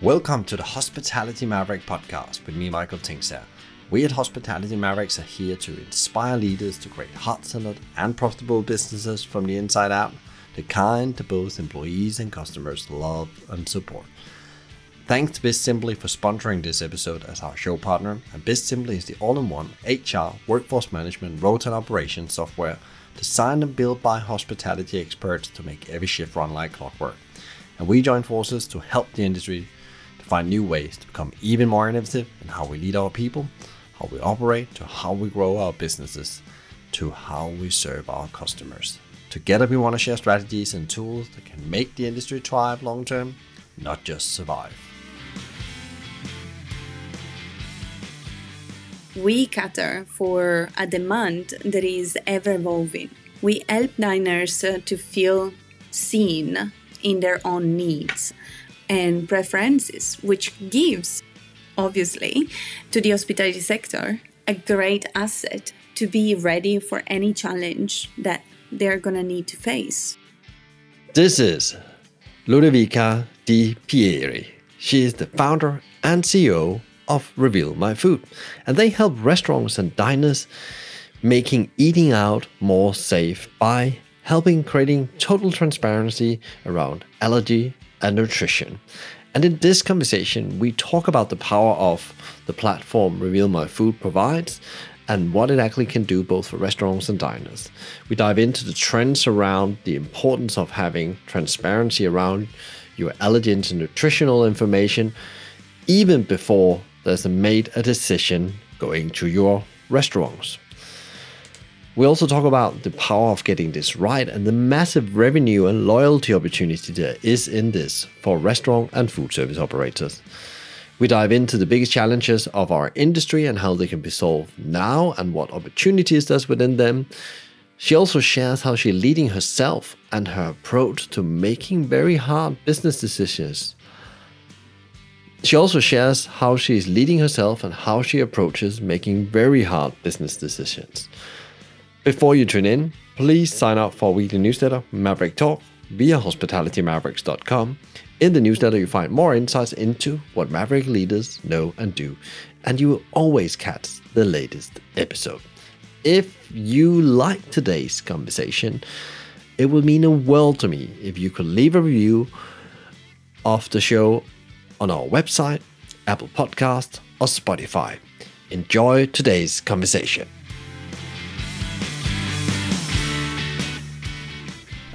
Welcome to the Hospitality Maverick podcast with me, Michael Tingsager. We at Hospitality Mavericks are here to inspire leaders to create heart-centered and profitable businesses from the inside out, the kind that both employees and customers love and support. Thanks to BizSimply for sponsoring this episode as our show partner. And BizSimply is the all-in-one HR, workforce management, rota and operations software designed and built by hospitality experts to make every shift run like clockwork. And we join forces to help the industry find new ways to become even more innovative in how we lead our people, how we operate, to how we grow our businesses, to how we serve our customers. Together, we want to share strategies and tools that can make the industry thrive long term, not just survive. We cater for a demand that is ever evolving. We help diners to feel seen in their own needs and preferences, which gives, obviously, to the hospitality sector a great asset to be ready for any challenge that they're to need to face. This is Ludovica Di Pieri. She is the founder and CEO of Reveal My Food, and they help restaurants and diners making eating out more safe by helping creating total transparency around allergy and nutrition. And in this conversation, we talk about the power of the platform Reveal My Food provides and what it actually can do both for restaurants and diners. We dive into the trends around the importance of having transparency around your allergens and nutritional information even before there's made a decision going to your restaurants. We also talk about the power of getting this right and the massive revenue and loyalty opportunity there is in this for restaurant and food service operators. We dive into the biggest challenges of our industry and how they can be solved now and what opportunities there's within them. She also shares how she's leading herself and her approach to making very hard business decisions she also shares how she is leading herself and how she approaches making very hard business decisions. Before you tune in, please sign up for our weekly newsletter, Maverick Talk, via hospitalitymavericks.com. In the newsletter, you find more insights into what Maverick leaders know and do, and you will always catch the latest episode. If you like today's conversation, it would mean a world to me if you could leave a review of the show on our website, Apple Podcast, or Spotify. Enjoy today's conversation.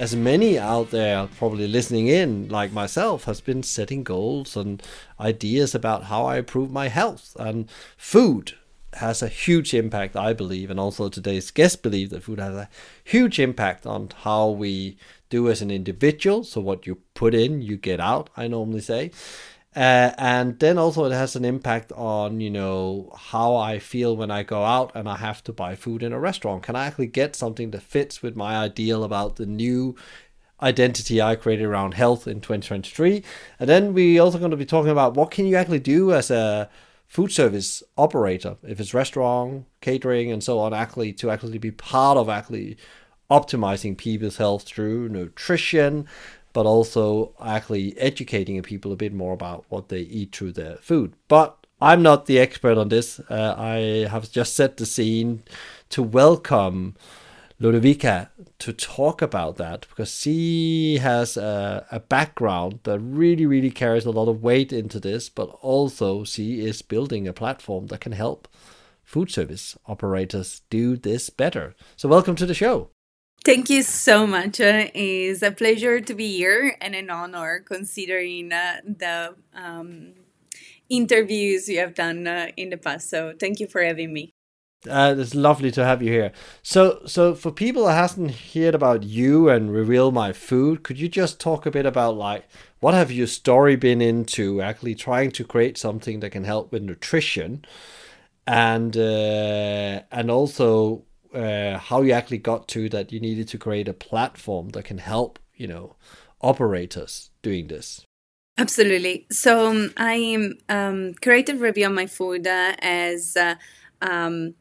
As many out there probably listening in, like myself, has been setting goals and ideas about how I improve my health. And food has a huge impact, I believe, and also today's guest believe that food has a huge impact on how we do as an individual. So what you put in, you get out, I normally say. Uh, and then also it has an impact on you know how I feel when I go out and I have to buy food in a restaurant. Can I actually get something that fits with my ideal about the new identity I created around health in 2023? And then we also going to be talking about what can you actually do as a food service operator, if it's restaurant, catering, and so on, actually to actually be part of actually optimizing people's health through nutrition, but also actually educating people a bit more about what they eat through their food. But I'm not the expert on this. Uh, I have just set the scene to welcome Ludovica to talk about that because she has a, a, background that really, really carries a lot of weight into this, but also she is building a platform that can help food service operators do this better. So, welcome to the show. Thank you so much. Uh, it's a pleasure to be here and an honor considering uh, the um, interviews you have done uh, in the past. So thank you for having me. Uh, it's lovely to have you here. So, so for people that hasn't heard about you and reveal my food, could you just talk a bit about like what have your story been into actually trying to create something that can help with nutrition, and uh, and also uh, how you actually got to that you needed to create a platform that can help you know operators doing this. Absolutely. So um, i um, created Reveal My Food uh, as uh, um,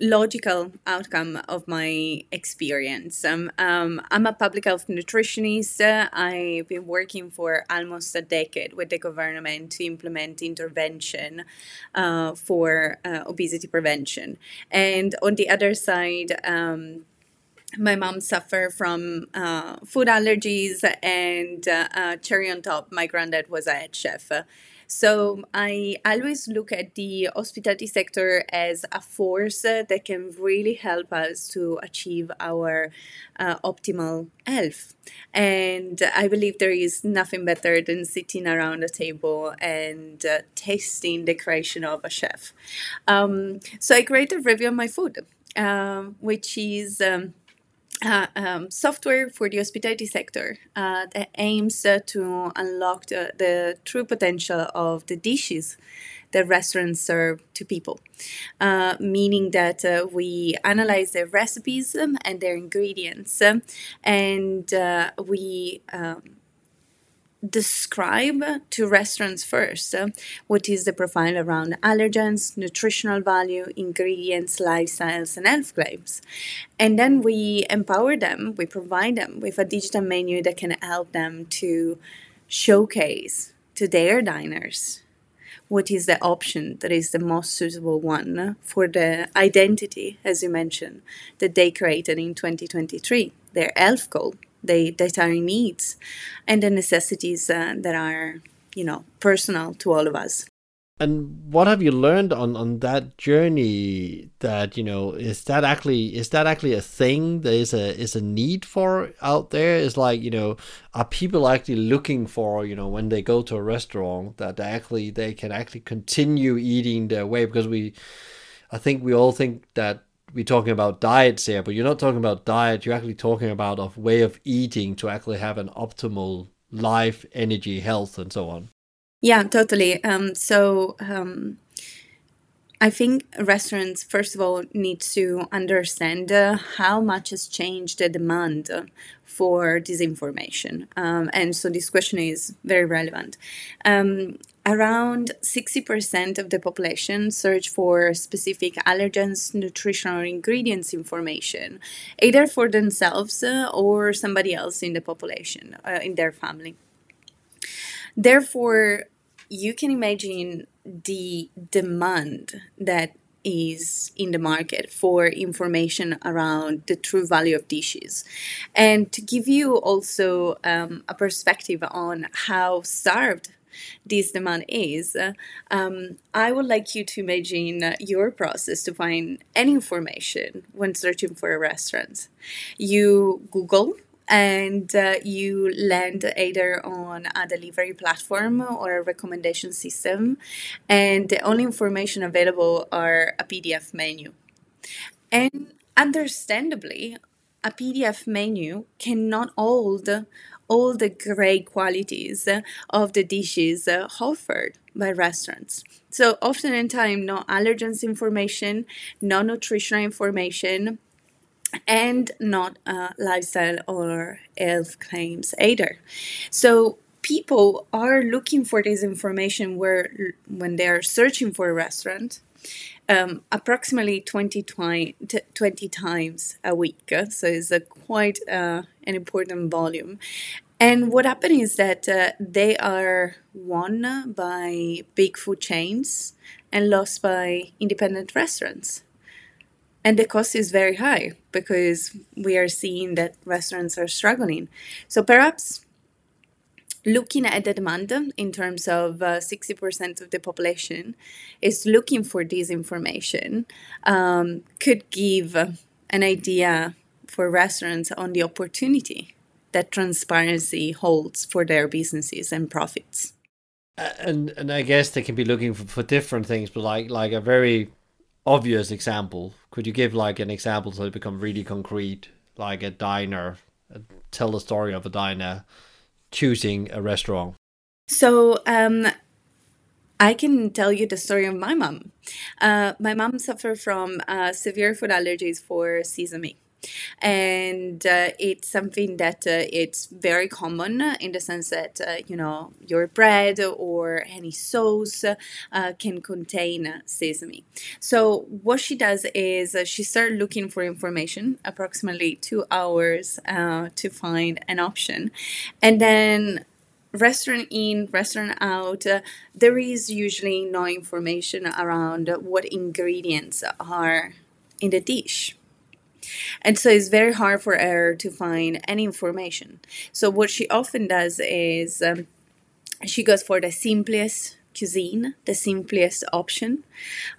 logical outcome of my experience. Um, um, I'm a public health nutritionist. Uh, I've been working for almost a decade with the government to implement intervention uh, for uh, obesity prevention. And on the other side, um, my mom suffered from uh, food allergies, and uh, uh, cherry on top, my granddad was a head chef. So I always look at the hospitality sector as a force that can really help us to achieve our uh, optimal health. And I believe there is nothing better than sitting around a table and uh, tasting the creation of a chef. Um, so I created Reveal My Food, uh, which is. Um, uh, um, software for the hospitality sector uh, that aims uh, to unlock the, the, true potential of the dishes that restaurants serve to people. Uh, meaning that uh, we analyze their recipes um, and their ingredients, um, and we um, describe to restaurants first uh, what is the profile around allergens, nutritional value, ingredients, lifestyles, and health claims. And then we empower them, we provide them with a digital menu that can help them to showcase to their diners what is the option that is the most suitable one for the identity, as you mentioned, that they created in 2023, their health goal the dietary needs and the necessities uh, that are you know personal to all of us. And what have you learned on on that journey that you know is that actually is that actually a thing there is a is a need for out there? Is like you know are people actually looking for you know when they go to a restaurant that they actually they can actually continue eating their way? Because we i think we all think that we're talking about diets here, but you're not talking about diet. You're actually talking about a way of eating to actually have an optimal life, energy, health, and so on. Yeah, totally. Um, so um, I think restaurants, first of all, need to understand uh, how much has changed the demand for disinformation. Um, and so this question is very relevant. Around 60% of the population search for specific allergens, nutritional ingredients information, either for themselves uh, or somebody else in the population, uh, in their family. Therefore, you can imagine the demand that is in the market for information around the true value of dishes. And to give you also um, a perspective on how starved this demand is, um, I would like you to imagine your process to find any information when searching for a restaurant. You Google and uh, you land either on a delivery platform or a recommendation system and the only information available are a pdf menu and understandably a pdf menu cannot hold all the great qualities of the dishes offered by restaurants. So often in time, no allergens information, no nutritional information, and not uh, lifestyle or health claims either. So people are looking for this information where when they are searching for a restaurant um, approximately 20, twi- 20 times a week so it's a quite uh, an important volume and what happened is that uh, they are won by big food chains and lost by independent restaurants and the cost is very high because we are seeing that restaurants are struggling. So perhaps looking at the demand in terms of uh, 60% of the population is looking for this information um, could give an idea for restaurants on the opportunity that transparency holds for their businesses and profits and and i guess they can be looking for, for different things but like like a very obvious example. Could you give like an example so it become really concrete, like a diner? Uh, tell the story of a diner choosing a restaurant. So um, I can tell you the story of my mom. Uh, my mom suffered from uh, severe food allergies for sesame. And uh, it's something that uh, it's very common in the sense that uh, you know your bread or any sauce uh, can contain sesame so what she does is uh, she starts looking for information approximately two hours uh, to find an option and then restaurant in, restaurant out, uh, there is usually no information around what ingredients are in the dish. And so it's very hard for her to find any information. So, what she often does is um, she goes for the simplest cuisine, the simplest option.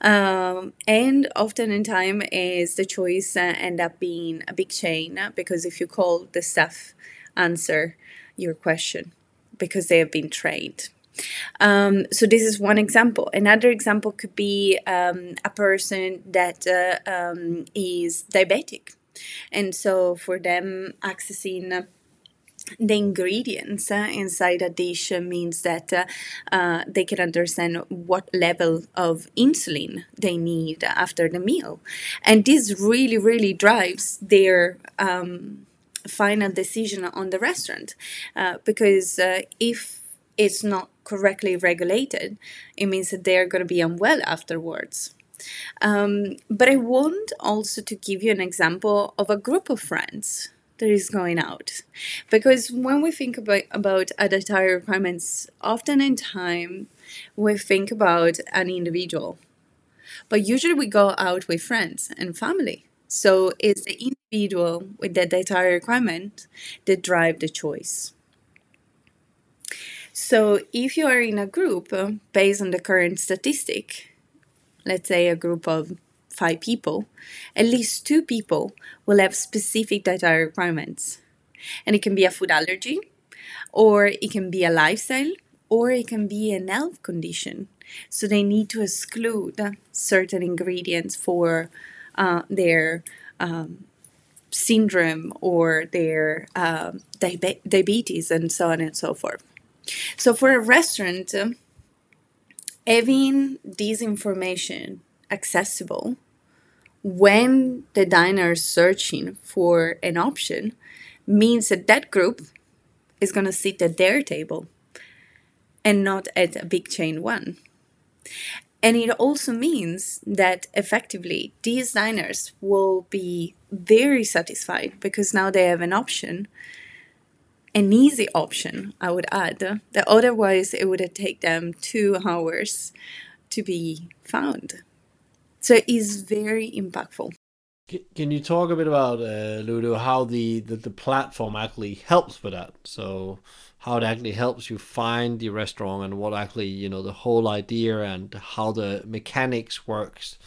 Um, and often in time is the choice uh, end up being a big chain because if you call the staff answer your question because they have been trained. Um, so this is one example. Another example could be um, a person that uh, um, is diabetic, and so for them accessing the ingredients uh, inside a dish means that uh, uh, they can understand what level of insulin they need after the meal, and this really, really drives their um, final decision on the restaurant uh, because uh, if it's not correctly regulated, it means that they're going to be unwell afterwards. Um, but I want also to give you an example of a group of friends that is going out. Because when we think about, about dietary requirements, often in time we think about an individual. But usually we go out with friends and family. So it's the individual with the dietary requirement that drive the choice. So if you are in a group based on the current statistic, let's say a group of five people, at least two people will have specific dietary requirements. And it can be a food allergy, or it can be a lifestyle, or it can be an health condition. So they need to exclude certain ingredients for uh, their um, syndrome or their uh, diabetes and so on and so forth. So for a restaurant, having this information accessible when the diner is searching for an option means that that group is going to sit at their table and not at a big chain one. And it also means that effectively these diners will be very satisfied because now they have an option, an easy option, I would add, that otherwise it would take them two hours to be found. So it is very impactful. Can you talk a bit about, uh, Ludo, how the, the, the platform actually helps with that? So, how it actually helps you find the restaurant and what actually you know the whole idea and how the mechanics works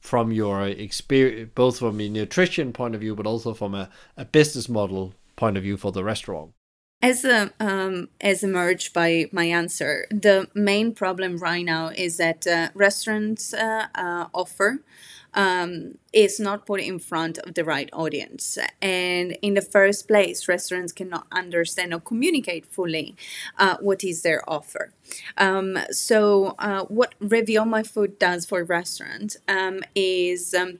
from your experience both from a nutrition point of view but also from a, a business model point of view for the restaurant as um, as emerged by my answer, the main problem right now is that uh, restaurants uh, uh, offer um, is not put in front of the right audience. And in the first place, restaurants cannot understand or communicate fully uh, what is their offer. Um, so, uh, what My Food does for restaurants um, is um,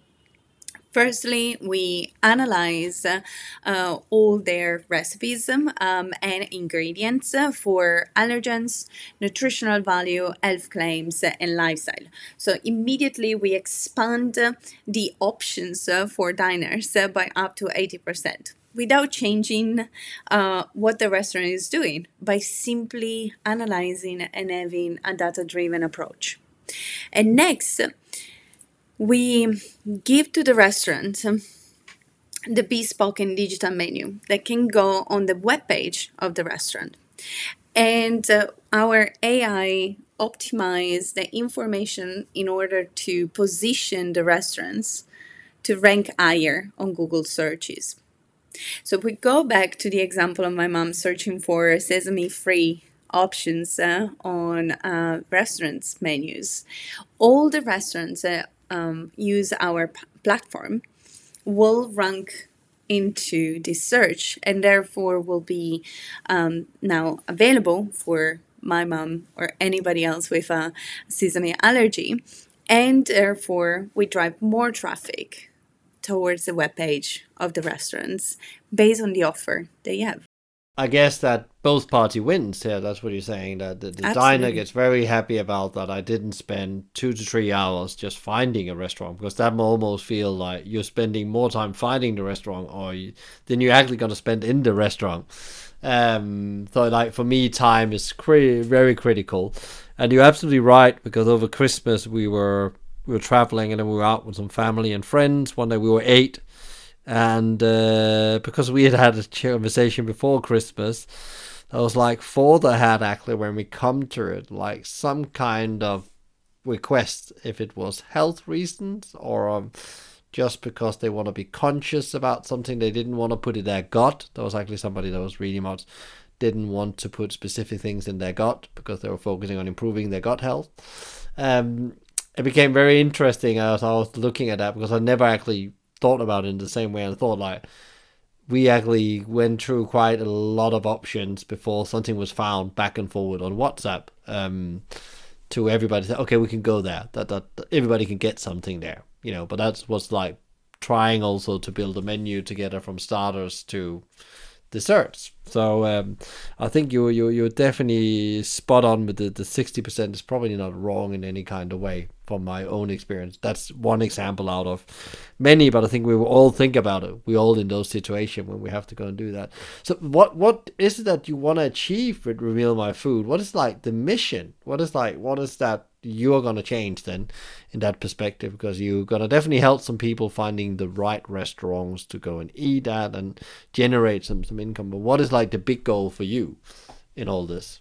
Firstly, we analyze uh, all their recipes um, and ingredients for allergens, nutritional value, health claims, and lifestyle. So immediately we expand the options for diners by up to 80% without changing uh, what the restaurant is doing by simply analyzing and having a data driven approach. And next, we give to the restaurant the bespoke and digital menu that can go on the web page of the restaurant. And uh, our AI optimize the information in order to position the restaurants to rank higher on Google searches. So if we go back to the example of my mom searching for sesame free options uh, on uh, restaurants menus, all the restaurants uh, um, use our p- platform will rank into this search and therefore will be um, now available for my mom or anybody else with a sesame allergy and therefore we drive more traffic towards the webpage of the restaurants based on the offer they have. I guess that both party wins. here. that's what you're saying. That the, diner gets very happy about that. I didn't spend two to three hours just finding a restaurant because that almost feel like you're spending more time finding the restaurant or you, than you're actually going to spend in the restaurant. Um, so like for me, time is cri- very critical, and you're absolutely right because over Christmas we were we were traveling and then we were out with some family and friends. One day we were eight and uh, because we had had a conversation before Christmas, I was like, for the had actually when we come to it, like some kind of request, if it was health reasons or um, just because they want to be conscious about something, they didn't want to put in their gut. There was actually somebody that was reading about didn't want to put specific things in their gut because they were focusing on improving their gut health. Um, it became very interesting as I was looking at that because I never actually thought about it in the same way and thought like we actually went through quite a lot of options before something was found back and forward on WhatsApp um, to everybody say, okay, we can go there. That, that, that everybody can get something there, you know. But that was like trying also to build a menu together from starters to desserts. So um, I think you you you're definitely spot on with the the sixty percent is probably not wrong in any kind of way from my own experience. That's one example out of many, but I think we all think about it. We all in those situations when we have to go and do that. So what what is it that you want to achieve with Reveal My Food? What is like the mission? What is like what is that you're going to change then in that perspective because you're going to definitely help some people finding the right restaurants to go and eat at and generate some, some income. But what is like the big goal for you in all this?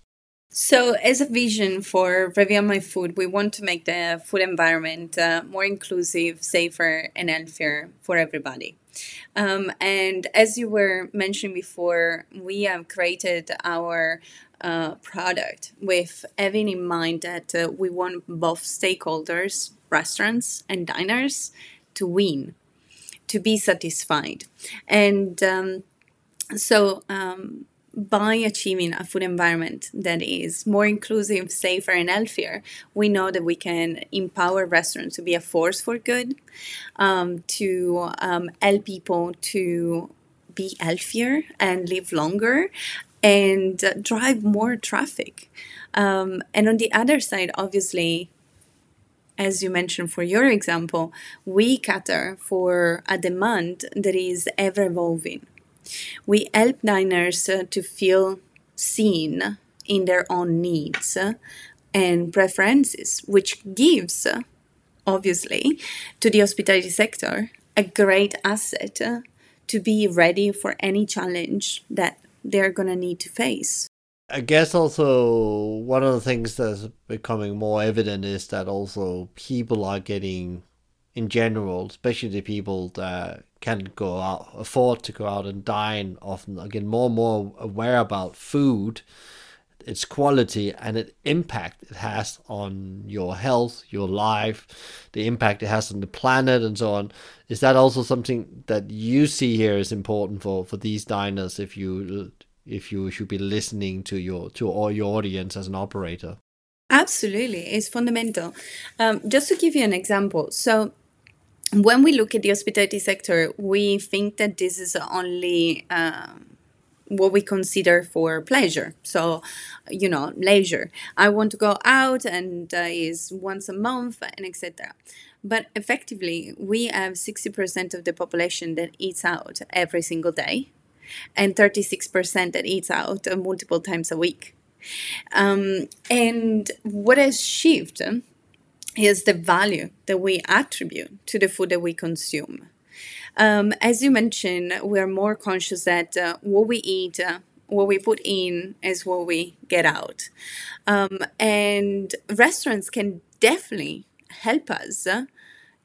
So, as a vision for Reveal My Food, we want to make the food environment uh, more inclusive, safer, and healthier for everybody. Um, and as you were mentioning before, we have created our product with having in mind that uh, we want both stakeholders, restaurants and diners, to win, to be satisfied. And um, so, um, by achieving a food environment that is more inclusive, safer, and healthier, we know that we can empower restaurants to be a force for good, um, to um, help people to be healthier and live longer, and drive more traffic. Um, and on the other side, obviously, as you mentioned for your example, we cater for a demand that is ever evolving. We help diners uh, to feel seen in their own needs uh, and preferences, which gives, uh, obviously, to the hospitality sector a great asset uh, to be ready for any challenge that they're going to need to face. I guess also one of the things that's becoming more evident is that also people are getting, in general, especially the people that can go out, afford to go out and dine often, are getting more and more aware about food, its quality, and its impact it has on your health, your life, the impact it has on the planet, and so on. Is that also something that you see here is important for, for these diners if you if you should be listening to your to all your audience as an operator? Absolutely, it's fundamental. Um, just to give you an example, so when we look at the hospitality sector, we think that this is only um, what we consider for pleasure. So, you know, leisure. I want to go out and uh, is once a month and etc. But effectively, we have 60% of the population that eats out every single day and 36% that eats out multiple times a week. Um, and what has shifted is the value that we attribute to the food that we consume. Um, as you mentioned, we are more conscious that uh, what we eat, uh, what we put in, is what we get out. Um, and restaurants can definitely help us uh,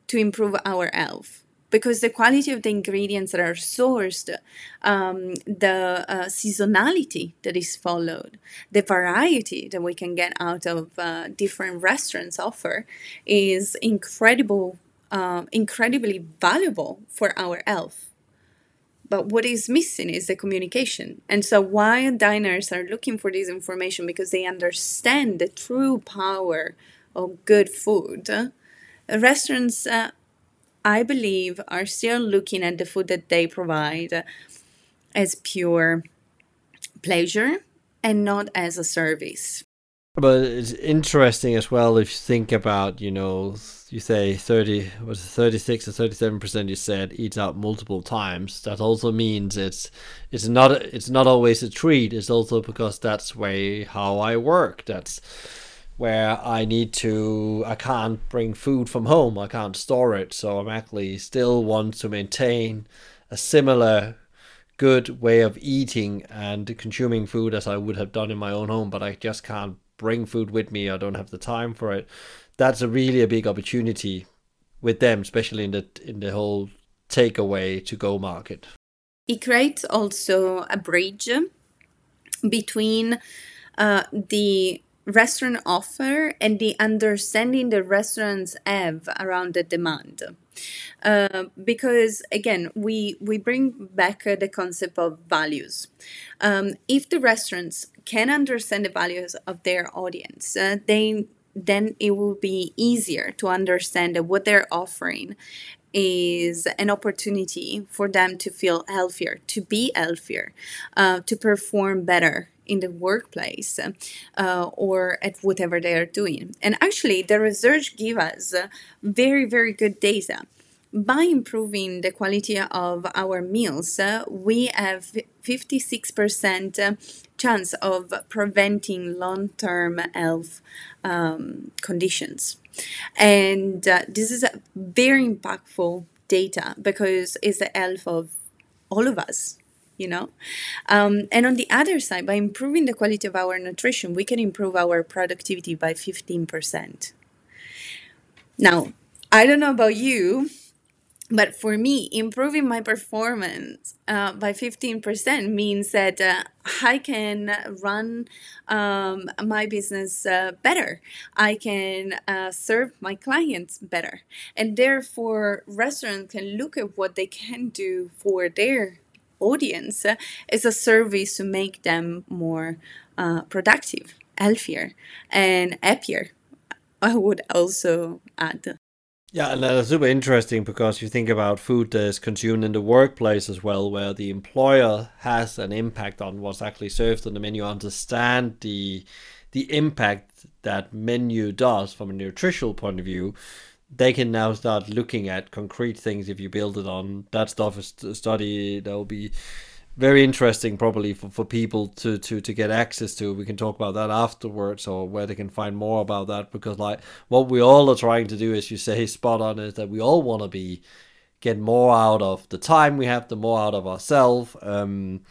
to improve our health because the quality of the ingredients that are sourced, um, the uh, seasonality that is followed, the variety that we can get out of uh, different restaurants offer is incredible, uh, incredibly valuable for our health. But what is missing is the communication. And so, why diners are looking for this information because they understand the true power of good food, restaurants uh, I believe, are still looking at the food that they provide as pure pleasure and not as a service. But it's interesting as well if you think about, you know, you say 30, was 36 or 37% you said eats out multiple times. That also means it's it's not it's not always a treat. It's also because that's way how I work. That's where I need to I can't bring food from home. I can't store it. So I'm actually still want to maintain a similar good way of eating and consuming food as I would have done in my own home, but I just can't bring food with me. I don't have the time for it. That's a really a big opportunity with them, especially in the in the whole takeaway to go market. It creates also a bridge between uh, the restaurant offer and the understanding the restaurants have around the demand. Uh, because again, we we bring back the concept of values. Um, if the restaurants can understand the values of their audience, uh, they then it will be easier to understand that what they're offering is an opportunity for them to feel healthier, to be healthier, uh, to perform better in the workplace uh, or at whatever they are doing. And actually, the research gives us very, very good data. By improving the quality of our meals, uh, we have 56% chance of preventing long-term health um, conditions. And uh, this is a very impactful data because it's the health of all of us you know um, and on the other side by improving the quality of our nutrition we can improve our productivity by 15% now i don't know about you but for me, improving my performance uh, by 15% means that uh, I can run um, my business uh, better. I can uh, serve my clients better. And therefore, restaurants can look at what they can do for their audience uh, as a service to make them more uh, productive, healthier, and happier. I would also add. Yeah, and that's super interesting because you think about food that is consumed in the workplace as well, where the employer has an impact on what's actually served on the menu, understand the the impact that menu does from a nutritional point of view. They can now start looking at concrete things if you build it on that stuff. Is study that will be very interesting probably for, for people to, to to get access to. We can talk about that afterwards or where they can find more about that because like what we all are trying to do as you say spot on is that we all want to be get more out of the time we have the more out of ourselves. Um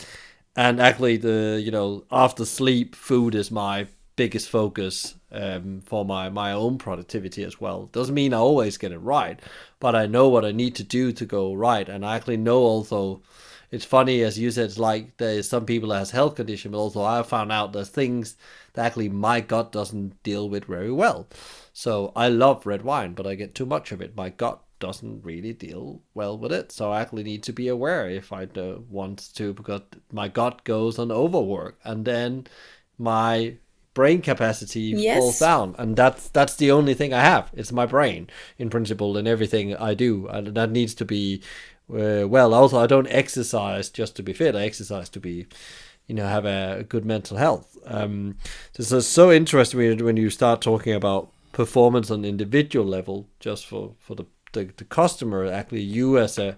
and actually the you know after sleep food is my biggest focus um, for my my own productivity as well. Doesn't mean i always get it right but i know what i need to do to go right. And i actually know also it's funny as you said, it's like there's some people that has health condition, but also I found out there's things that actually my gut doesn't deal with very well. So I love red wine, but I get too much of it. My gut doesn't really deal well with it. So I actually need to be aware if I want to, because my gut goes on overwork, and then my brain capacity yes. falls down and that's that's the only thing i have it's my brain in principle and everything i do and that needs to be uh, well, also I don't exercise just to be fit. I exercise to be, you know, have a good mental health. Um, so it's so interesting when you start talking about performance on an individual level, just for for the the, the customer. Actually, you as a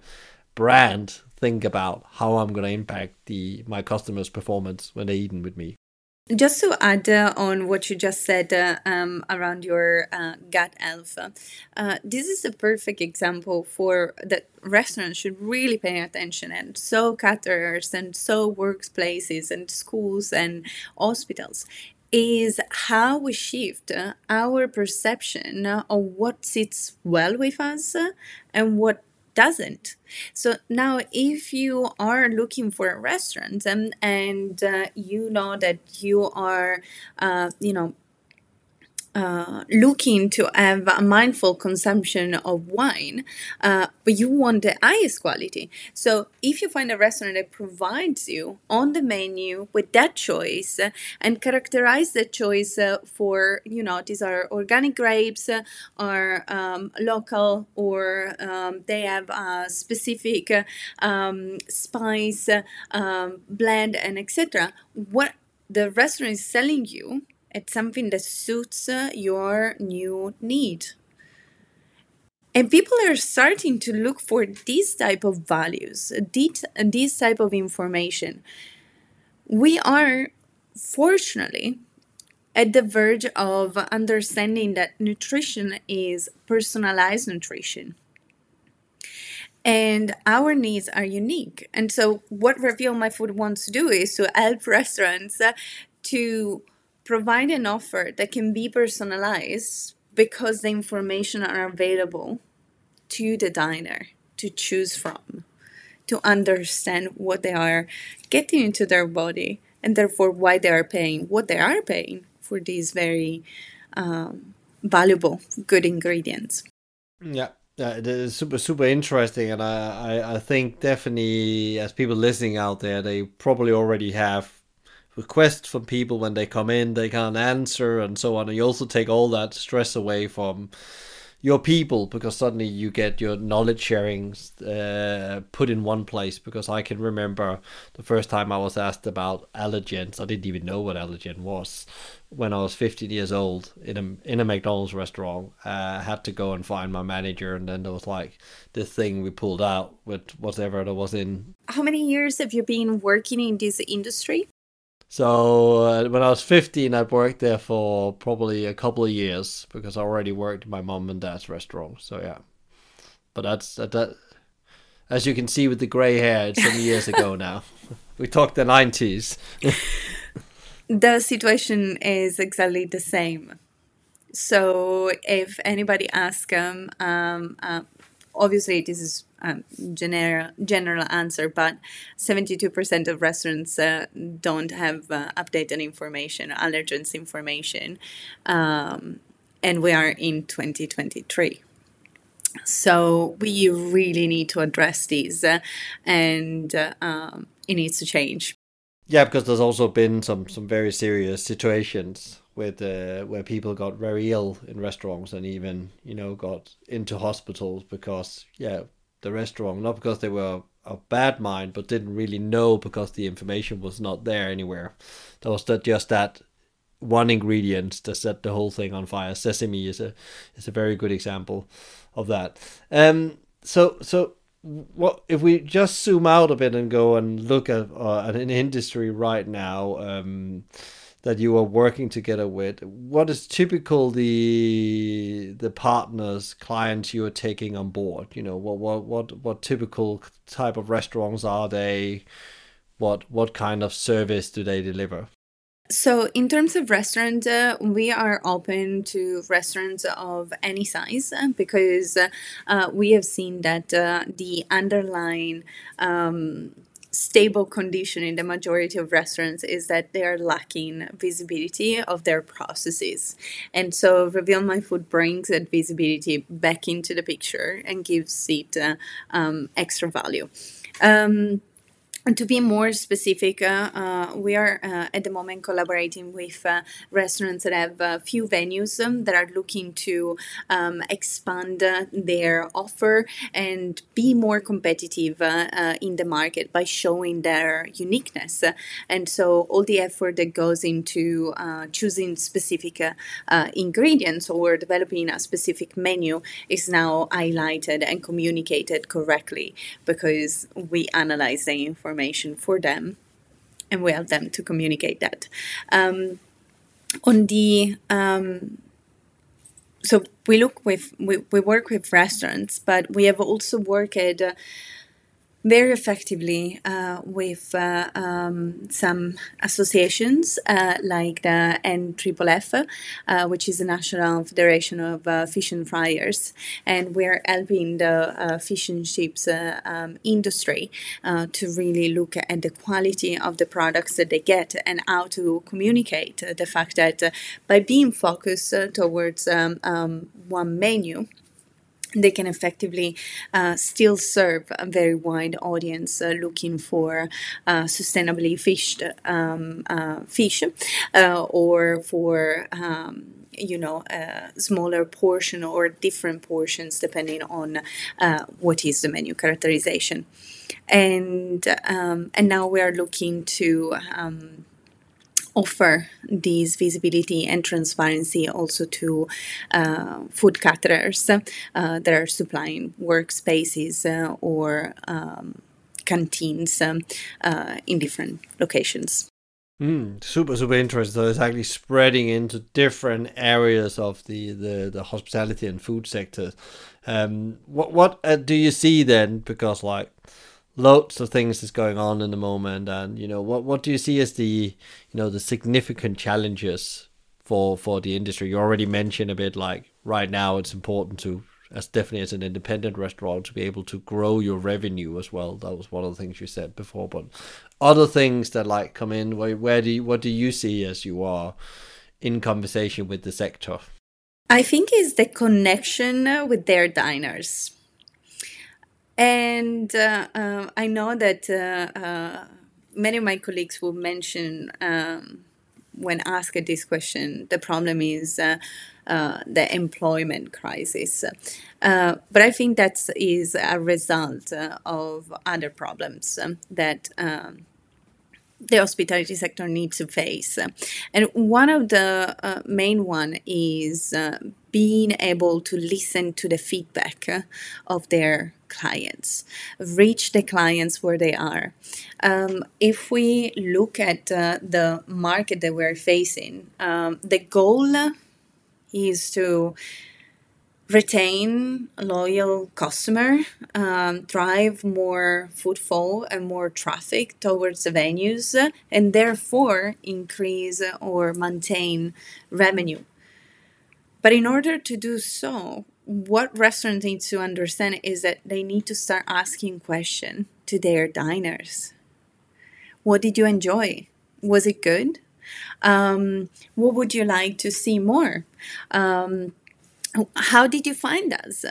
brand think about how I'm going to impact the my customers' performance when they're eating with me. Just to add uh, on what you just said uh, um, around your uh, gut health, uh, this is a perfect example for that restaurants should really pay attention, and so caterers and so workplaces and schools and hospitals is how we shift our perception of what sits well with us and what doesn't. So now, if you are looking for a restaurant and, and uh, you know that you are, uh, you know, uh, looking to have a mindful consumption of wine, uh, but you want the highest quality. So if you find a restaurant that provides you on the menu with that choice uh, and characterize the choice uh, for, you know, these are organic grapes, uh, are um, local, or um, they have a specific um, spice um, blend and etc. What the restaurant is selling you it's something that suits uh, your new need. And people are starting to look for these type of values, this, type of information. We are, fortunately, at the verge of understanding that nutrition is personalized nutrition. And our needs are unique. And so, what Reveal My Food wants to do is to help restaurants uh, to provide an offer that can be personalized because the information are available to the diner to choose from to understand what they are getting into their body and therefore why they are paying what they are paying for these very um, valuable good ingredients. Yeah yeah, it is super super interesting, and I, I I think definitely as people listening out there, they probably already have requests from people when they come in they can't answer and so on. And you also take all that stress away from your people because suddenly you get your knowledge sharing uh, put in one place. Because i can remember the first time i was asked about allergens i didn't even know what allergen was when i was 15 years old in a, in a mcdonald's restaurant uh, i had to go and find my manager. And then there was like this thing we pulled out with whatever there was in. How many years have you been working in this industry so uh, when I was 15, I'd worked there for probably a couple of years because I already worked in my mom and dad's restaurant. So yeah, but that's that. that as you can see with the gray hair, it's some years ago now. We talked the 90s. the situation is exactly the same. So if anybody asks them, um, uh, obviously this is um, general general answer, but 72% of restaurants uh, don't have uh, updated information, allergens information, um, and we are in 2023. So we really need to address these, uh, and uh, um, it needs to change. Yeah, because there's also been some some very serious situations with uh, where people got very ill in restaurants and even you know got into hospitals because yeah the restaurant not because they were of bad mind but didn't really know because the information was not there anywhere. There was that just that one ingredient that set the whole thing on fire. Sesame is a is a very good example of that. Um so so what if we just zoom out a bit and go and look at, uh, an industry right now um that you are working together with. What is typical the the partners clients you are taking on board? You know what what what what typical type of restaurants are they? What what kind of service do they deliver? So, in terms of restaurants, uh, we are open to restaurants of any size uh, because uh, we have seen that uh, the underlying um, stable condition in the majority of restaurants is that they are lacking visibility of their processes. And so Reveal My Food brings that visibility back into the picture and gives it uh, um, extra value. Um, to be more specific, uh, uh, we are uh, at the moment collaborating with uh, restaurants that have a few venues um, that are looking to um, expand uh, their offer and be more competitive uh, in the market by showing their uniqueness. And so, all the effort that goes into choosing specific ingredients or developing a specific menu is now highlighted and communicated correctly because we analyze the information information for them and we help them to communicate that. Um, on the um, so we look with we, we work with restaurants, but we have also worked uh, very effectively uh, with uh, um, some associations uh, like the NFFF, uh, which is the National Federation of uh, Fish Friers, and we're helping the uh, fish and chips um, industry to really look at the quality of the products that they get and how to communicate the fact that by being focused towards um, um, one menu, they can effectively uh, still serve a very wide audience uh, looking for uh, sustainably fished um, uh, fish uh, or for um, you know a smaller portion or different portions depending on uh, what is the menu characterization. And um, and now we are looking to um, offer this visibility and transparency also to uh, food caterers uh, that are supplying workspaces uh, or um, canteens um, uh, in different locations. Mm, super, super interesting. So it's actually spreading into different areas of the, the, the hospitality and food sector. Um, what what uh, do you see then? Because like loads of things is going on in the moment and you know what what do you see as the you know the significant challenges for for the industry? You already mentioned a bit like right now it's important to as definitely as an independent restaurant to be able to grow your revenue as well. That was one of the things you said before but other things that like come in where, where do you, what do you see as you are in conversation with the sector? I think is the connection with their diners and uh, uh, I know that uh, uh, many of my colleagues will mention um, when asked this question, the problem is uh, uh, the employment crisis. but I think that is a result of other problems um, that um, the hospitality sector needs to face. And one of the main one is being able to listen to the feedback of their clients, reach the clients where they are. Um, if we look at uh, the market that we're facing, um, the goal is to retain loyal customer, um, drive more footfall and more traffic towards the venues, and therefore increase or maintain revenue. But in order to do so, what restaurants need to understand is that they need to start asking questions to their diners. What did you enjoy? Was it good? Um, what would you like to see more? Um, how did you find us?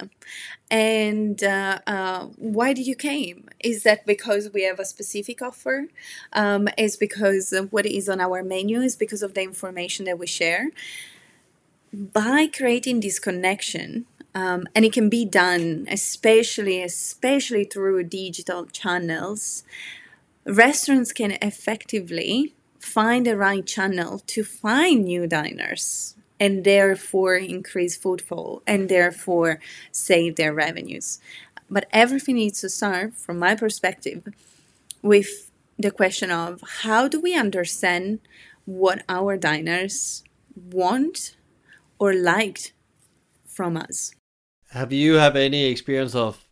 And uh, uh, why did you came? Is that because we have a specific offer? Um, is because what is on our menu? Is because of the information that we share? By creating this connection, um, and it can be done especially especially through digital channels restaurants can effectively find the right channel to find new diners and therefore increase footfall and therefore save their revenues. But everything needs to start from my perspective with the question of how do we understand what our diners want or liked from us have you have any experience of,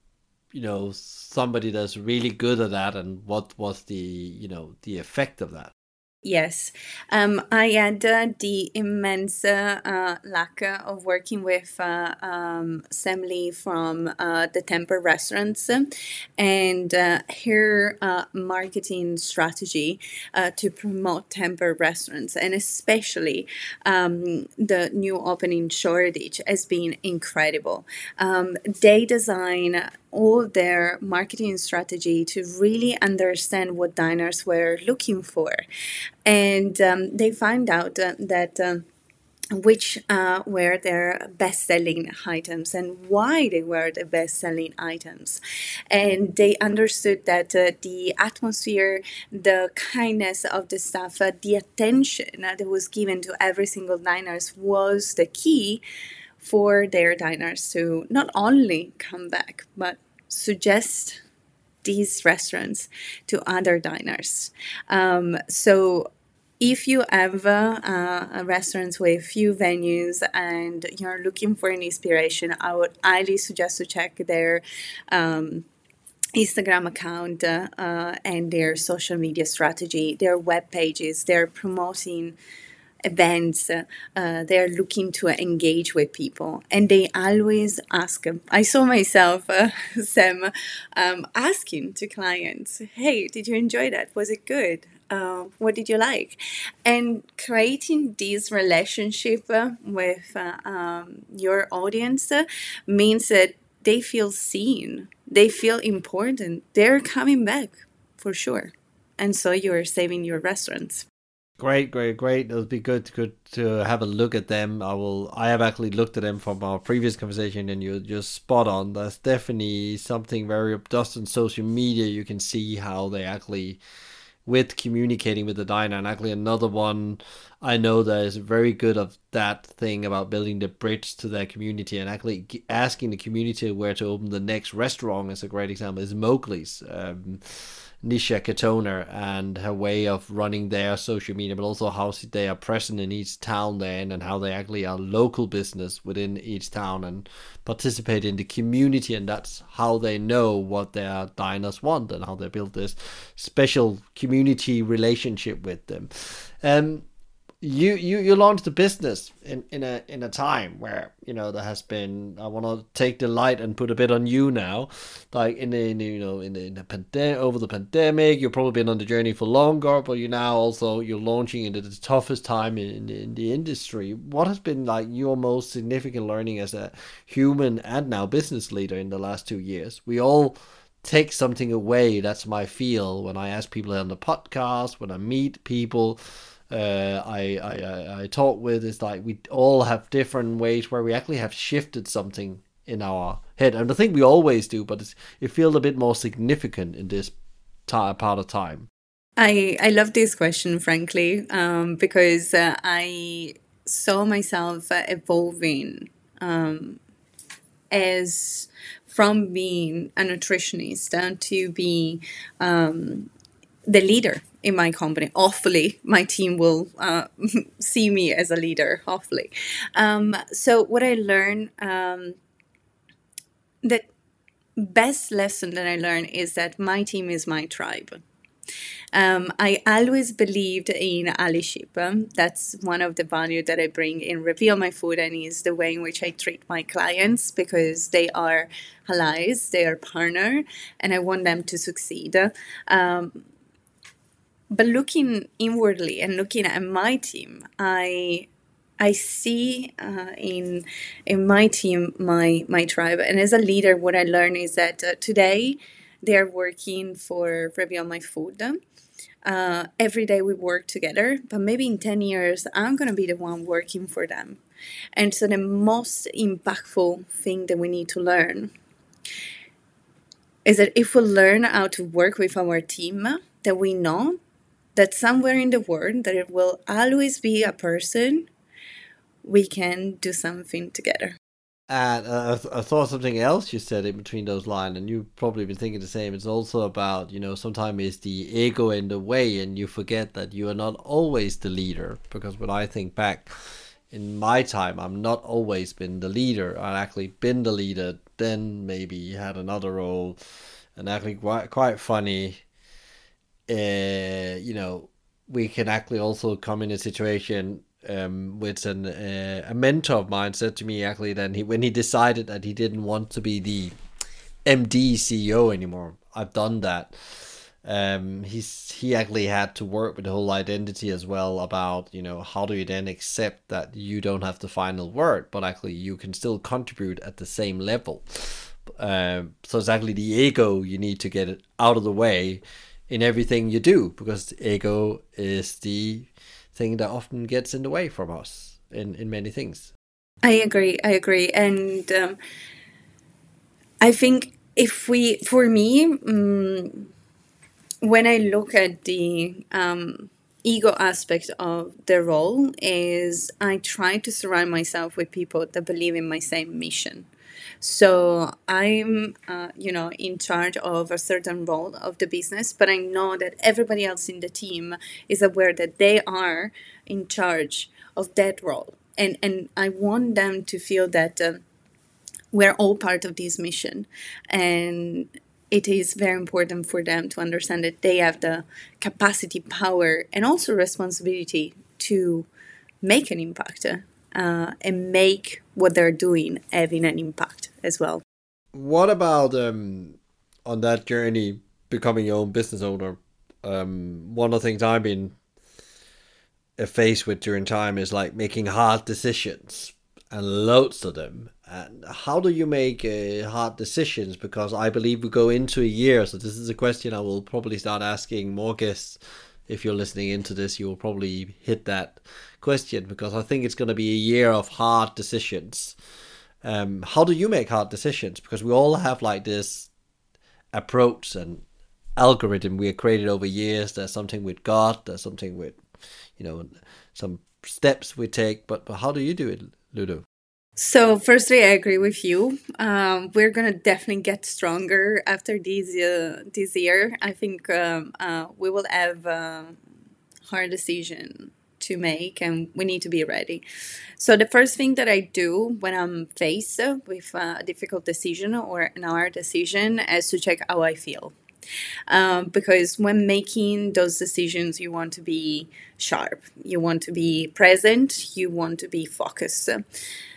you know, somebody that's really good at that, and what was the, you know, the effect of that? Yes, um, I had uh, the immense uh, uh, luck of working with uh, um, Sam Lee from uh, the Temper Restaurants and uh, her marketing strategy to promote Temper Restaurants and especially um, the new opening Shoreditch has been incredible. Um, they design all their marketing strategy to really understand what diners were looking for. And um, they find out uh, that. Um, which uh, were their best selling items and why they were the best selling items. And they understood that uh, the atmosphere, the kindness of the staff, uh, the attention that was given to every single diners was the key for their diners to not only come back, but suggest these restaurants to other diners. Um, so if you have uh, a restaurant with few venues and you're looking for an inspiration, I would highly suggest to check their um, Instagram account uh, and their social media strategy, their web pages. They're promoting events. Uh, they're looking to engage with people, and they always ask. I saw myself, uh, Sam, um, asking to clients, "Hey, did you enjoy that? Was it good? Uh, what did you like?" And creating this relationship uh, with um, your audience means that they feel seen they feel important. They're coming back for sure. And so you're saving your restaurants. Great, great, great. It'll be good, good to have a look at them. I will. I have actually looked at them from our previous conversation, and you're just spot on. That's definitely something very just on social media. You can see how they actually with communicating with the diner. And actually, another one I know that is very good of that thing about building the bridge to their community and actually asking the community where to open the next restaurant is a great example. Is Mowgli's. Um, Nisha Katona and her way of running their social media, but also how they are present in each town then and how they actually are local business within each town and participate in the community. And that's how they know what their diners want and how they build this special community relationship with them. Um, you you you launched a business in in a in a time where you know there has been I want to take the light and put a bit on you now, like in the, in you know in the, in the pandemic over the pandemic you've probably been on the journey for longer, but you now also you're launching into the toughest time in, in the industry. What has been like your most significant learning as a human and now business leader in the last two years? We all take something away. That's my feel when I ask people on the podcast, when I meet people uh, I, I, I talk with is like we all have different ways where we actually have shifted something in our head, and I think we always do, but it feels a bit more significant in this t- part of time. I I love this question, frankly, um, because uh, I saw myself uh, evolving um, as from being a nutritionist to be um, the leader in my company. Hopefully, my team will uh, see me as a leader. Hopefully, um, so what I learned, um, the best lesson that I learned is that my team is my tribe. Um, I always believed in allyship. Um, that's one of the values that I bring in Reveal My Food and is the way in which I treat my clients because they are allies, they are partner, and I want them to succeed. Um, but looking inwardly and looking at my team, I I see uh, in in my team my my tribe, and as a leader, what I learned is that uh, today they are working for Reveal My Food. Uh, every day we work together, but maybe in 10 years, I'm going to be the one working for them. And so, the most impactful thing that we need to learn is that if we learn how to work with our team, that we know that somewhere in the world that there will always be a person we can do something together. And uh, I thought something else you said in between those lines, and you've probably been thinking the same. It's also about, you know, sometimes it's the ego in the way, and you forget that you are not always the leader. Because when I think back in my time, I'm not always been the leader. I've actually been the leader, then maybe had another role, and actually quite, quite funny uh, you know, we can actually also come in a situation um, with an uh, a mentor of mine said to me actually that he when he decided that he didn't want to be the MD CEO anymore. I've done that. Um, he's he actually had to work with the whole identity as well about you know how do you then accept that you don't have the final word, but actually you can still contribute at the same level. Um, so it's actually the ego you need to get it out of the way in everything you do because ego is the thing that often gets in the way from us in, in many things. I agree. I agree. And um, I think if we, for me, um, when I look at the um, ego aspect of the role, is I try to surround myself with people that believe in my same mission. So I'm, uh, you know, in charge of a certain role of the business, but I know that everybody else in the team is aware that they are in charge of that role, and and I want them to feel that uh, we're all part of this mission, and it is very important for them to understand that they have the capacity, power, and also responsibility to make an impact uh, and make what they're doing having an impact as well. What about um, on that journey becoming your own business owner? Um, one of the things I've been faced with during time is like making hard decisions and loads of them. And how do you make uh, hard decisions? Because I believe we go into a year, so this is a question I will probably start asking more guests. If you're listening into this, you will probably hit that question because I think it's going to be a year of hard decisions. Um, how do you make hard decisions? Because we all have like this approach and algorithm we have created over years. There's something with God. There's something with, you know, some steps we take. But, but how do you do it, Ludo? So, firstly, I agree with you. Um, we're gonna definitely get stronger after this uh, this year. I think um, uh, we will have a hard decision to make, and we need to be ready. So, the first thing that I do when I'm faced with a difficult decision or an hard decision is to check how I feel. Um, because when making those decisions, you want to be sharp, you want to be present, you want to be focused.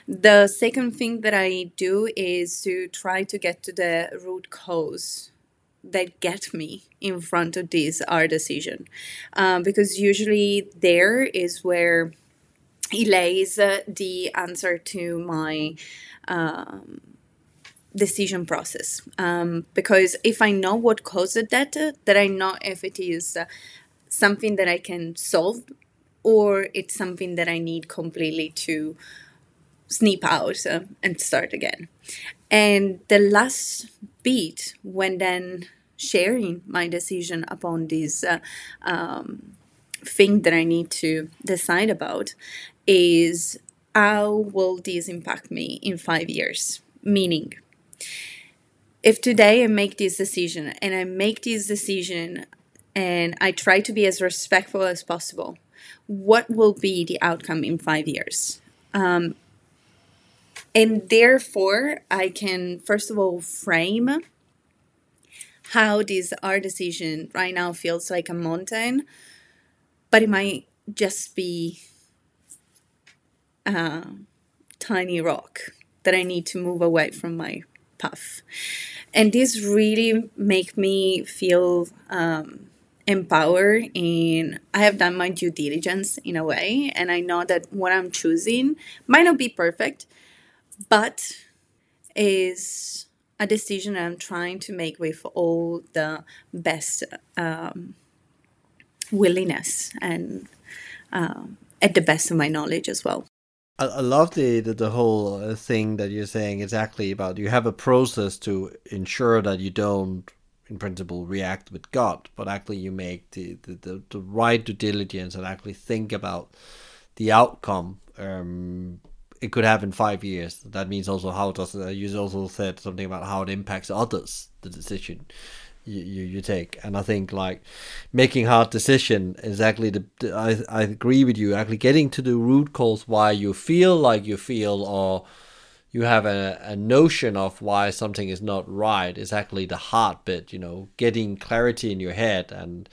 The second thing that I do is to try to get to the root cause that get me in front of this hard decision. Um, because usually there is where it lays uh, the answer to my um, decision process. Um, because if i know what caused that uh, that i know if it is something that i can solve or it's something that i need completely to snip out uh, and start again and the last bit when then sharing my decision upon this uh, um, thing that i need to decide about is how will this impact me in five years meaning if today I make this decision and I make this decision and I try to be as respectful as possible, what will be the outcome in five years? Um, and therefore, I can first of all frame how this our decision right now feels like a mountain, but it might just be a tiny rock that I need to move away from my path. And this really make me feel um, empowered and I have done my due diligence in a way and I know that what I'm choosing might not be perfect, but is a decision I'm trying to make with all the best um, willingness and um, at the best of my knowledge as well. I, I love the, the, the whole uh, thing that you're saying exactly about you have a process to ensure that you don't in principle react with God, but actually you make the, the, the, the right due diligence and actually think about the outcome um, it could have in five years. That means also how does uh, you also said something about how it impacts others the decision you, you, you take. And I think like making hard decision exactly the, the I, I agree with you. Actually getting to the root cause why you feel like you feel or you have a, a notion of why something is not right is actually the hard bit, you know, getting clarity in your head and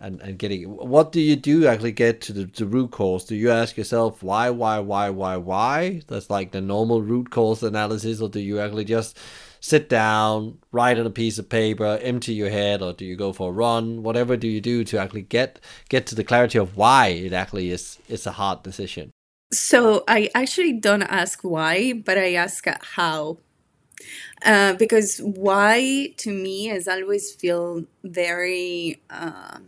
and, and getting what do you do actually get to the, the root cause do you ask yourself why why why why why that's like the normal root cause analysis or do you actually just sit down, write on a piece of paper, empty your head, or do you go for a run? Whatever do you do to actually get get to the clarity of why it actually is is a hard decision? So I actually don't ask why, but I ask how. Uh, because why to me has always feel very uh,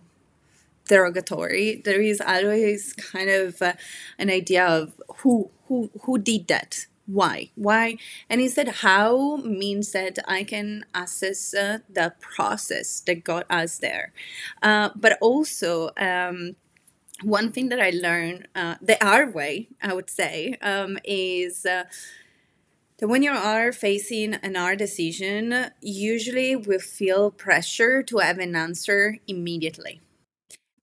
derogatory. There is always kind of uh, an idea of who who who did that? Why? Why? And instead how? means that i can assess uh, the process that got us there. Uh, but also um, one thing that i learned uh, the hard way i would say um, is uh, that when you are facing an hard decision usually we feel pressure to have an answer immediately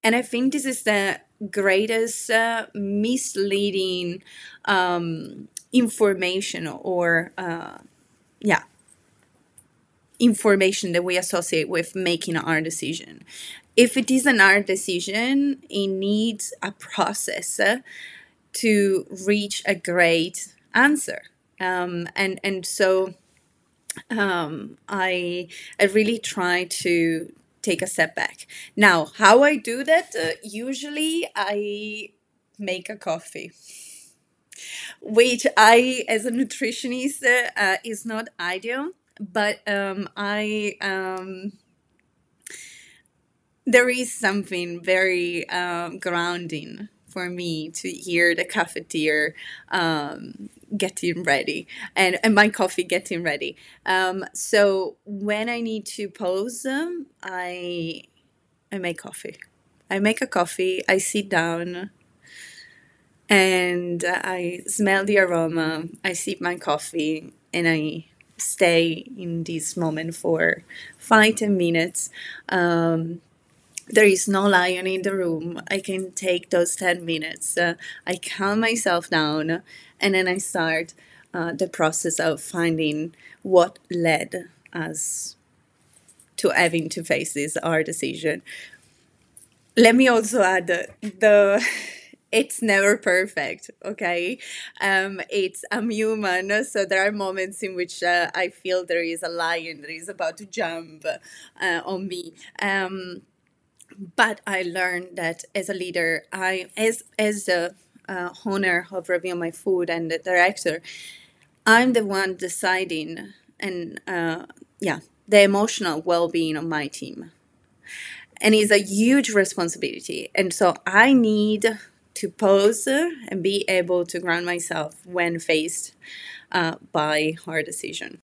and i think this is the greatest uh, misleading um, information or uh, yeah information that we associate with making our decision. If it is an art decision, it needs a process uh, to reach a great answer. Um, and and so um, I I really try to take a step back. Now, how I do that? Uh, usually, I make a coffee which I, as a nutritionist, uh, is not ideal. But um, I um, there is something very um, grounding for me to hear the cafeteria um, getting ready and, and my coffee getting ready. Um, so when I need to pause, um, I I make coffee. I make a coffee. I sit down and I smell the aroma. I sip my coffee and I stay in this moment for five ten minutes. Um, there is no lion in the room. I can take those 10 minutes. Uh, I calm myself down and then I start uh, the process of finding what led us to having to face this hard decision. Let me also add the, the it's never perfect okay um it's i'm human so there are moments in which uh, i feel there is a lion that is about to jump uh, on me um but i learned that as a leader i as as a uh, owner of Reveal My Food and the director i'm the one deciding and uh, yeah the emotional well-being of my team and it's a huge responsibility and so i need to pause and be able to ground myself when faced uh, by hard decision.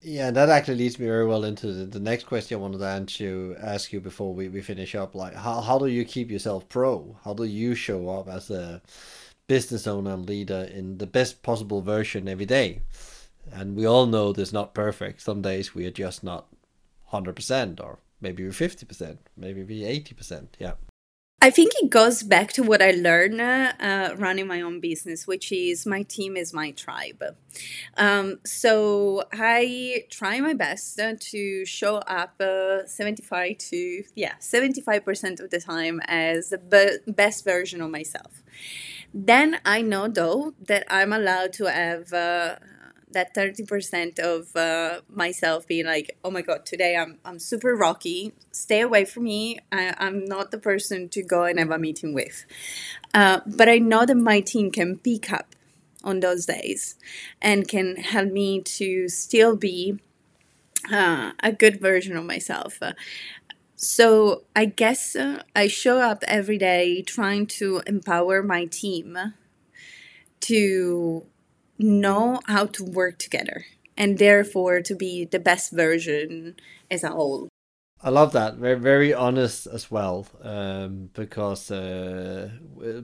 Yeah, that actually leads me very well into the, the next question I wanted to ask you before we, we finish up. Like, how, how do you keep yourself pro? How do you show up as a business owner and leader in the best possible version every day? And we all know there's not perfect. Some days we are just not 100% or maybe we're 50%, maybe we're 80%. Yeah. I think it goes back to what I learned uh, running my own business, which is my team is my tribe. Um, so I try my best to show up uh, 75 to, yeah, 75% of the time as the be- best version of myself. Then I know, though, that I'm allowed to have. Uh, that 30% of uh, myself being like oh my god today i'm, I'm super rocky. Stay away from me. I, am not the person to go and have a meeting with. Uh, but i know that my team can pick up on those days and can help me to still be uh, a good version of myself. So i guess uh, i show up every day trying to empower my team to know how to work together and therefore to be the best version as a whole. I love that. Very, very honest as well, um, because uh,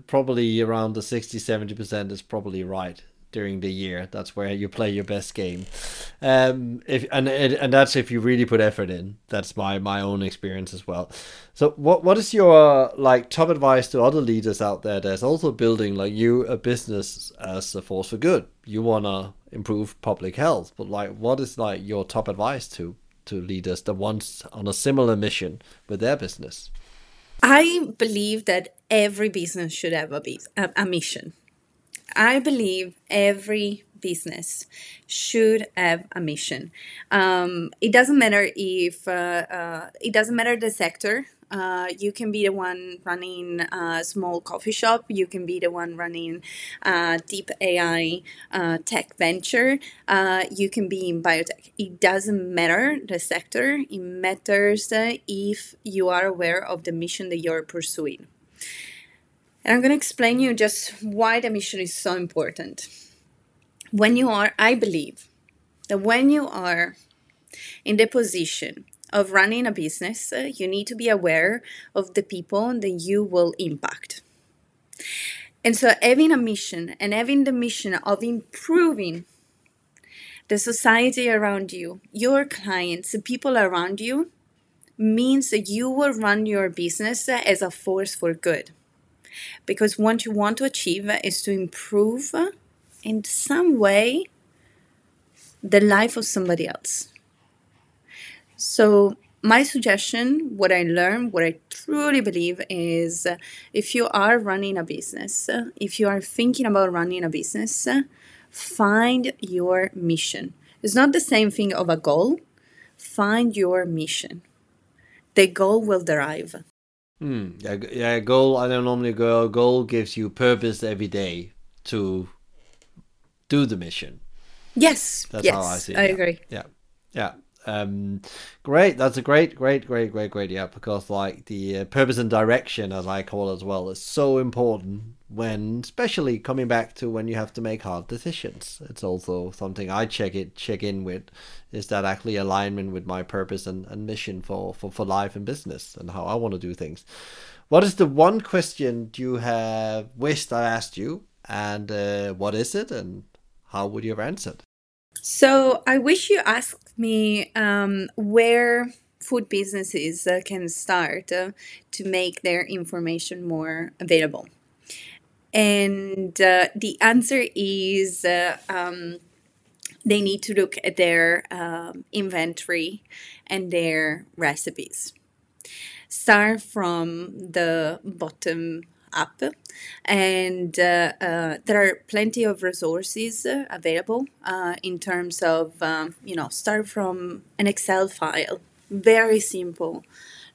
probably around the 60 70% is probably right during the year. That's where you play your best game. Um, if and and that's if you really put effort in. That's my my own experience as well. So what what is your like top advice to other leaders out there that's also building like you a business as a force for good? You wanna improve public health, but like what is like your top advice to to leaders that ones on a similar mission with their business? I believe that every business should have a, a, a mission I believe every business should have a mission. Um, it doesn't matter if uh, uh, it doesn't matter the sector. Uh, you can be the one running a small coffee shop. You can be the one running a deep AI uh, tech venture. Uh, you can be in biotech. It doesn't matter the sector. It matters if you are aware of the mission that you're pursuing. And I'm going to explain you just why the mission is so important. When you are, I believe that when you are in the position of running a business, uh, you need to be aware of the people that you will impact. And so, having a mission and having the mission of improving the society around you, your clients, the people around you, means that you will run your business as a force for good because what you want to achieve is to improve in some way the life of somebody else. So, my suggestion, what I learned, what I truly believe is if you are running a business, if you are thinking about running a business, find your mission. It's not the same thing of a goal. Find your mission. The goal will derive. Hmm. Yeah, yeah. Goal. I don't normally go. Goal gives you purpose every day to do the mission. Yes. That's yes, how I see it. I agree. Yeah. Yeah. Um, great. That's a great, great, great, great, great. Yeah, because like the uh, purpose and direction, as I call it as well, is so important when, especially coming back to when you have to make hard decisions. It's also something I check it, check in with, is that actually alignment with my purpose and, and mission for, for for life and business and how I want to do things. What is the one question you have wished I asked you, and uh, what is it, and how would you have answered? So I wish you asked me um, where food businesses uh, can start uh, to make their information more available. And uh, the answer is uh, um, they need to look at their um, inventory and their recipes. Start from the bottom up, and uh, uh, there are plenty of resources available uh, in terms of um, you know start from an Excel file, very simple.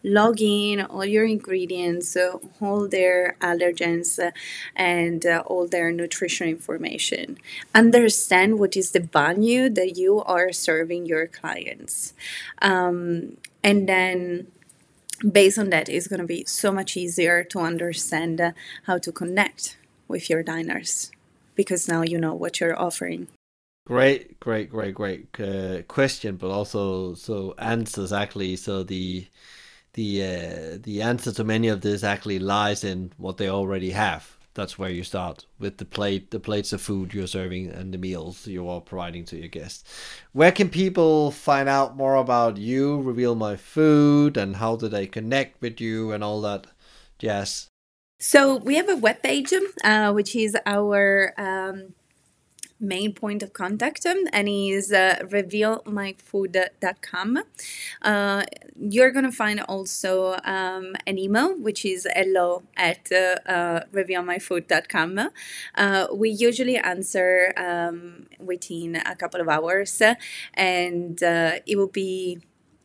Log in all your ingredients, uh, all their allergens, uh, and uh, all their nutrition information. Understand what is the value that you are serving your clients. Um, and then based on that, it's going to be so much easier to understand uh, how to connect with your diners because now you know what you're offering. Great, great, great, great uh, question, but also so answers actually. So the the uh, the answer to many of this actually lies in what they already have. That's where you start with the plate, the plates of food you're serving, and the meals you are providing to your guests. Where can people find out more about you, reveal my food, and how do they connect with you and all that jazz? So we have a webpage, uh, which is our um, main point of contact um, and is uh, revealmyfood.com. Uh, you're going to find also um, an email, which is hello at uh, uh, revealmyfood.com. Uh, we usually answer um, within a couple of hours, and uh, it will be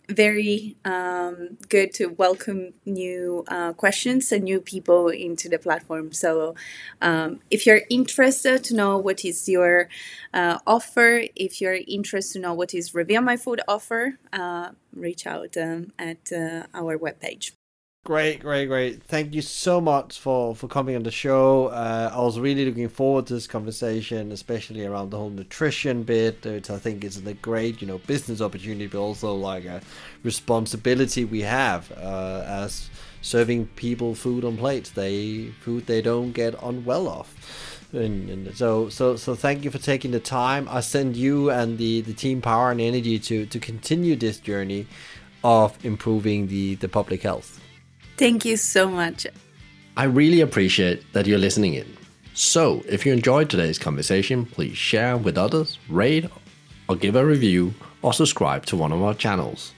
very um, good to welcome new uh, questions and new people into the platform. So, um, if you're interested to know what is your uh, offer, if you're interested to know what is Reveal My Food offer, uh, reach out um, at uh, our webpage. Great, great, great. Thank you so much for, for coming on the show. Uh, I was really looking forward to this conversation, especially around the whole nutrition bit, which I think is a great, you know, business opportunity, but also like a responsibility we have uh, as serving people food on plates. They food they don't get on well off. And, and, so so so thank you for taking the time. I send you and the, the team power and energy to to continue this journey of improving the the public health. Thank you so much. I really appreciate that you're listening in. So, if you enjoyed today's conversation, please share with others, rate or give a review, or subscribe to one of our channels,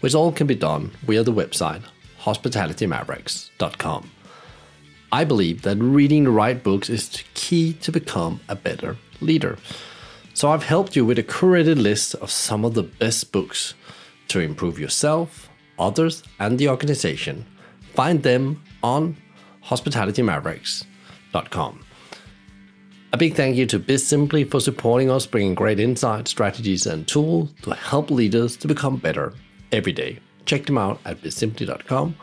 which all can be done via the website hospitalitymavericks.com. I believe that reading the right books is key to become a better leader. So I've helped you with a curated list of some of the best books to improve yourself, others, and the organization Find them on hospitalitymavericks.com. A big thank you to BizSimply for supporting us, bringing great insights, strategies, and tools to help leaders to become better every day. Check them out at bizsimply.com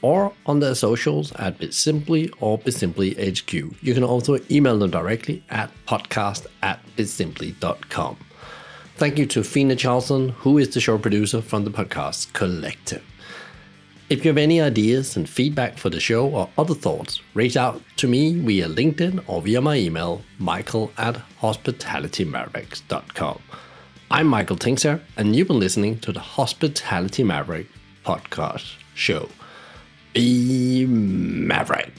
or on their socials at bizsimply or bizsimplyhq. You can also email them directly at podcast at bizsimply.com. Thank you to Fina Charlson, who is the show producer from the podcast Collective. If you have any ideas and feedback for the show or other thoughts, reach out to me via LinkedIn or via my email, michael at hospitalitymavericks.com. I'm Michael Tingsager, and you've been listening to the Hospitality Maverick podcast show. Be Maverick.